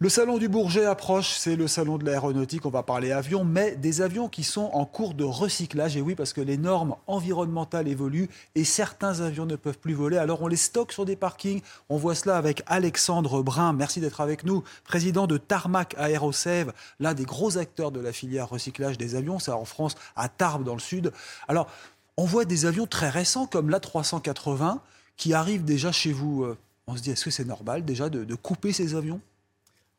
Le salon du Bourget approche, c'est le salon de l'aéronautique, on va parler avions, mais des avions qui sont en cours de recyclage. Et oui, parce que les normes environnementales évoluent et certains avions ne peuvent plus voler. Alors on les stocke sur des parkings. On voit cela avec Alexandre Brun. Merci d'être avec nous, président de Tarmac Aérosève, l'un des gros acteurs de la filière recyclage des avions. C'est en France, à Tarbes dans le sud. Alors on voit des avions très récents comme l'A380 qui arrivent déjà chez vous. Euh, On se dit, est-ce que c'est normal déjà de couper ces avions?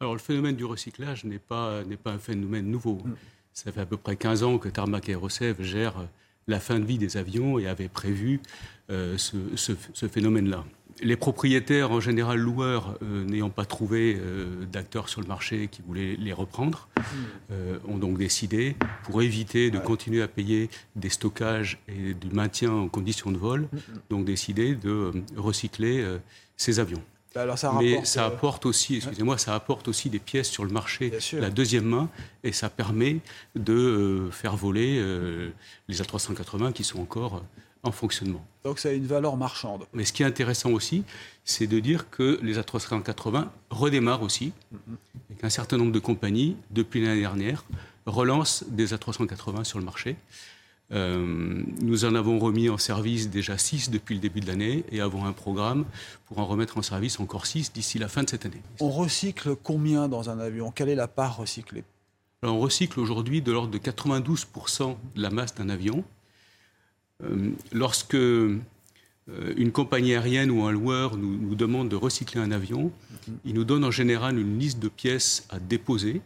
Alors, le phénomène du recyclage n'est pas, n'est pas un phénomène nouveau. Mm. Ça fait à peu près 15 ans que Tarmac Aérosève gère la fin de vie des avions et avait prévu euh, ce, ce- ce phénomène-là. Les propriétaires, en général loueurs, euh, n'ayant pas trouvé euh, d'acteurs sur le marché qui voulaient les reprendre, euh, ont donc décidé, pour éviter de continuer à payer des stockages et du maintien en conditions de vol, donc décidé de recycler ces avions. Alors ça Mais ça euh, apporte aussi, excusez-moi, ça apporte aussi des pièces sur le marché, la deuxième main, et ça permet de euh, faire voler euh, les A380 qui sont encore en fonctionnement. donc ça a une valeur marchande. Mais ce qui est intéressant aussi, c'est de dire que les A380 redémarrent aussi, et qu'un certain nombre de compagnies, depuis l'année dernière, relancent des A380 sur le marché. Euh, nous en avons remis en service déjà 6 depuis le début de l'année et avons un programme pour en remettre en service encore 6 d'ici la fin de cette année. On recycle combien dans un avion? Quelle est la part recyclée? Alors, on recycle aujourd'hui de l'ordre de 92% de la masse d'un avion. Euh, lorsque euh, une compagnie aérienne ou un loueur nous, nous demande de recycler un avion, il nous donne en général une liste de pièces à déposer,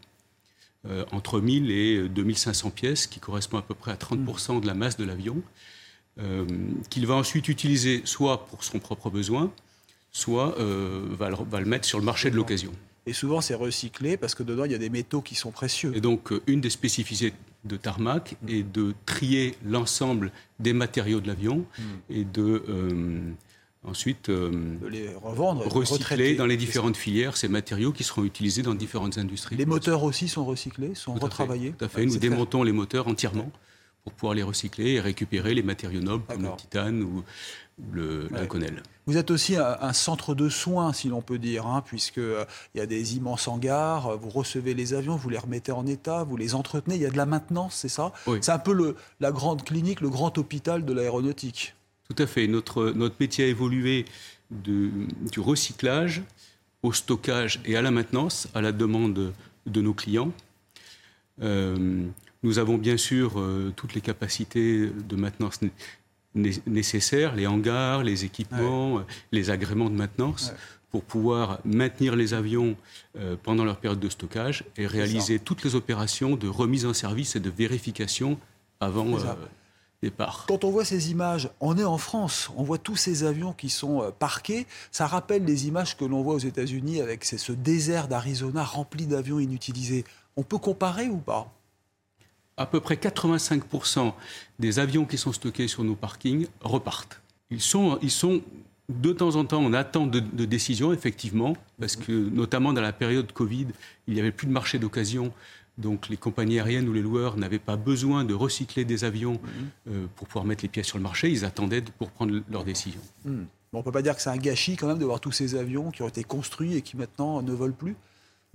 euh, entre 1000 et 2500 pièces, qui correspond à peu près à 30% de la masse de l'avion, euh, qu'il va ensuite utiliser soit pour son propre besoin, soit euh, va, le, va le mettre sur le marché de l'occasion. Et souvent c'est recyclé parce que dedans il y a des métaux qui sont précieux. Et donc, une des spécificités de Tarmac est de trier l'ensemble des matériaux de l'avion et de ensuite euh, les revendre, recycler dans les différentes filières ces matériaux qui seront utilisés dans différentes industries. Les moteurs aussi sont recyclés, sont Tout à fait, retravaillés. Tout à fait. Ouais, Nous démontons les moteurs entièrement pour pouvoir les recycler et récupérer les matériaux nobles comme le titane ou le l'inconel. Vous êtes aussi un, un centre de soins, si l'on peut dire, hein, puisque euh, il y a des immenses hangars. euh, Vous recevez les avions, vous les remettez en état, vous les entretenez. Il y a de la maintenance, c'est ça? Oui. C'est un peu le, la grande clinique, le grand hôpital de l'aéronautique. Tout à fait. Notre, notre métier a évolué de- du recyclage au stockage et à la maintenance, à la demande de nos clients. Euh, nous avons bien sûr euh, toutes les capacités de maintenance né- né- nécessaires, les hangars, les équipements, euh, les agréments de maintenance, Ouais. pour pouvoir maintenir les avions pendant leur période de stockage et réaliser toutes les opérations de remise en service et de vérification avant départ. Quand on voit ces images, on est en France, on voit tous ces avions qui sont euh, parqués. Ça rappelle les images que l'on voit aux États-Unis avec ce désert d'Arizona rempli d'avions inutilisés. On peut comparer ou pas? À peu près 85% des avions qui sont stockés sur nos parkings repartent. Ils sont, ils sont de temps en temps en attente de, de décision, effectivement, parce que notamment dans la période Covid, il n'y avait plus de marché d'occasion. Donc les compagnies aériennes ou les loueurs n'avaient pas besoin de recycler des avions euh, pour pouvoir mettre les pièces sur le marché. Ils attendaient pour prendre leur décision. Hmm. Bon, on peut pas dire que c'est un gâchis quand même de voir tous ces avions qui ont été construits et qui maintenant ne volent plus.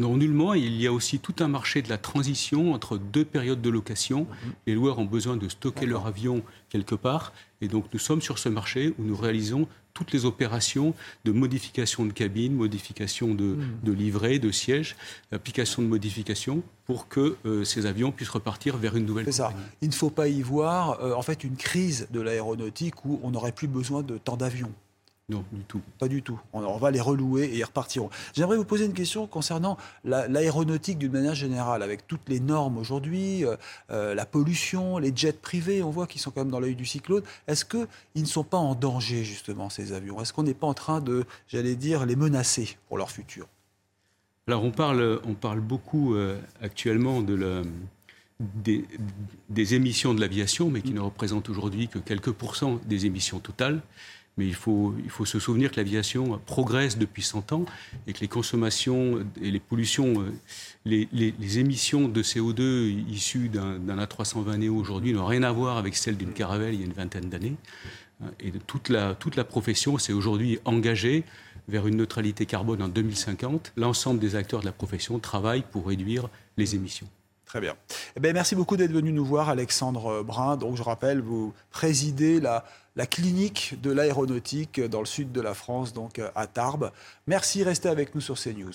Non, nullement. Il y a aussi tout un marché de la transition entre deux périodes de location. Les loueurs ont besoin de stocker leur avion quelque part. Et donc, nous sommes sur ce marché où nous réalisons toutes les opérations de modification de cabine, modification de, de livret, de siège, application de modification pour que euh, ces avions puissent repartir vers une nouvelle C'est ça. compagnie. Il ne faut pas y voir euh, en fait une crise de l'aéronautique où on n'aurait plus besoin de tant d'avions. Non, du tout. Pas du tout. On, va les relouer et ils repartiront. J'aimerais vous poser une question concernant l'aéronautique d'une manière générale, avec toutes les normes aujourd'hui, euh, euh, la pollution, les jets privés, on voit qu'ils sont quand même dans l'œil du cyclone. Est-ce qu'ils ne sont pas en danger, justement, ces avions? Est-ce qu'on n'est pas en train de, j'allais dire, les menacer pour leur futur? Alors, on parle, on parle beaucoup euh, actuellement de la, des, des, émissions de l'aviation, mais qui ne représentent aujourd'hui que quelques pourcents des émissions totales. Mais il faut, se souvenir que l'aviation progresse depuis 100 ans et que les consommations et les pollutions, euh, les, les, émissions de CO2 issues d'un A320 Neo aujourd'hui n'ont rien à voir avec celles d'une Caravelle il y a une vingtaine d'années. Et toute la, toute la profession s'est aujourd'hui engagée vers une neutralité carbone en 2050. L'ensemble des acteurs de la profession travaillent pour réduire les émissions. Très bien. Eh bien merci beaucoup d'être venu nous voir, Alexandre Brun. Donc, je rappelle, vous présidez la, la clinique de l'aéronautique dans le sud de la France, donc à Tarbes. Merci, restez avec nous sur CNews.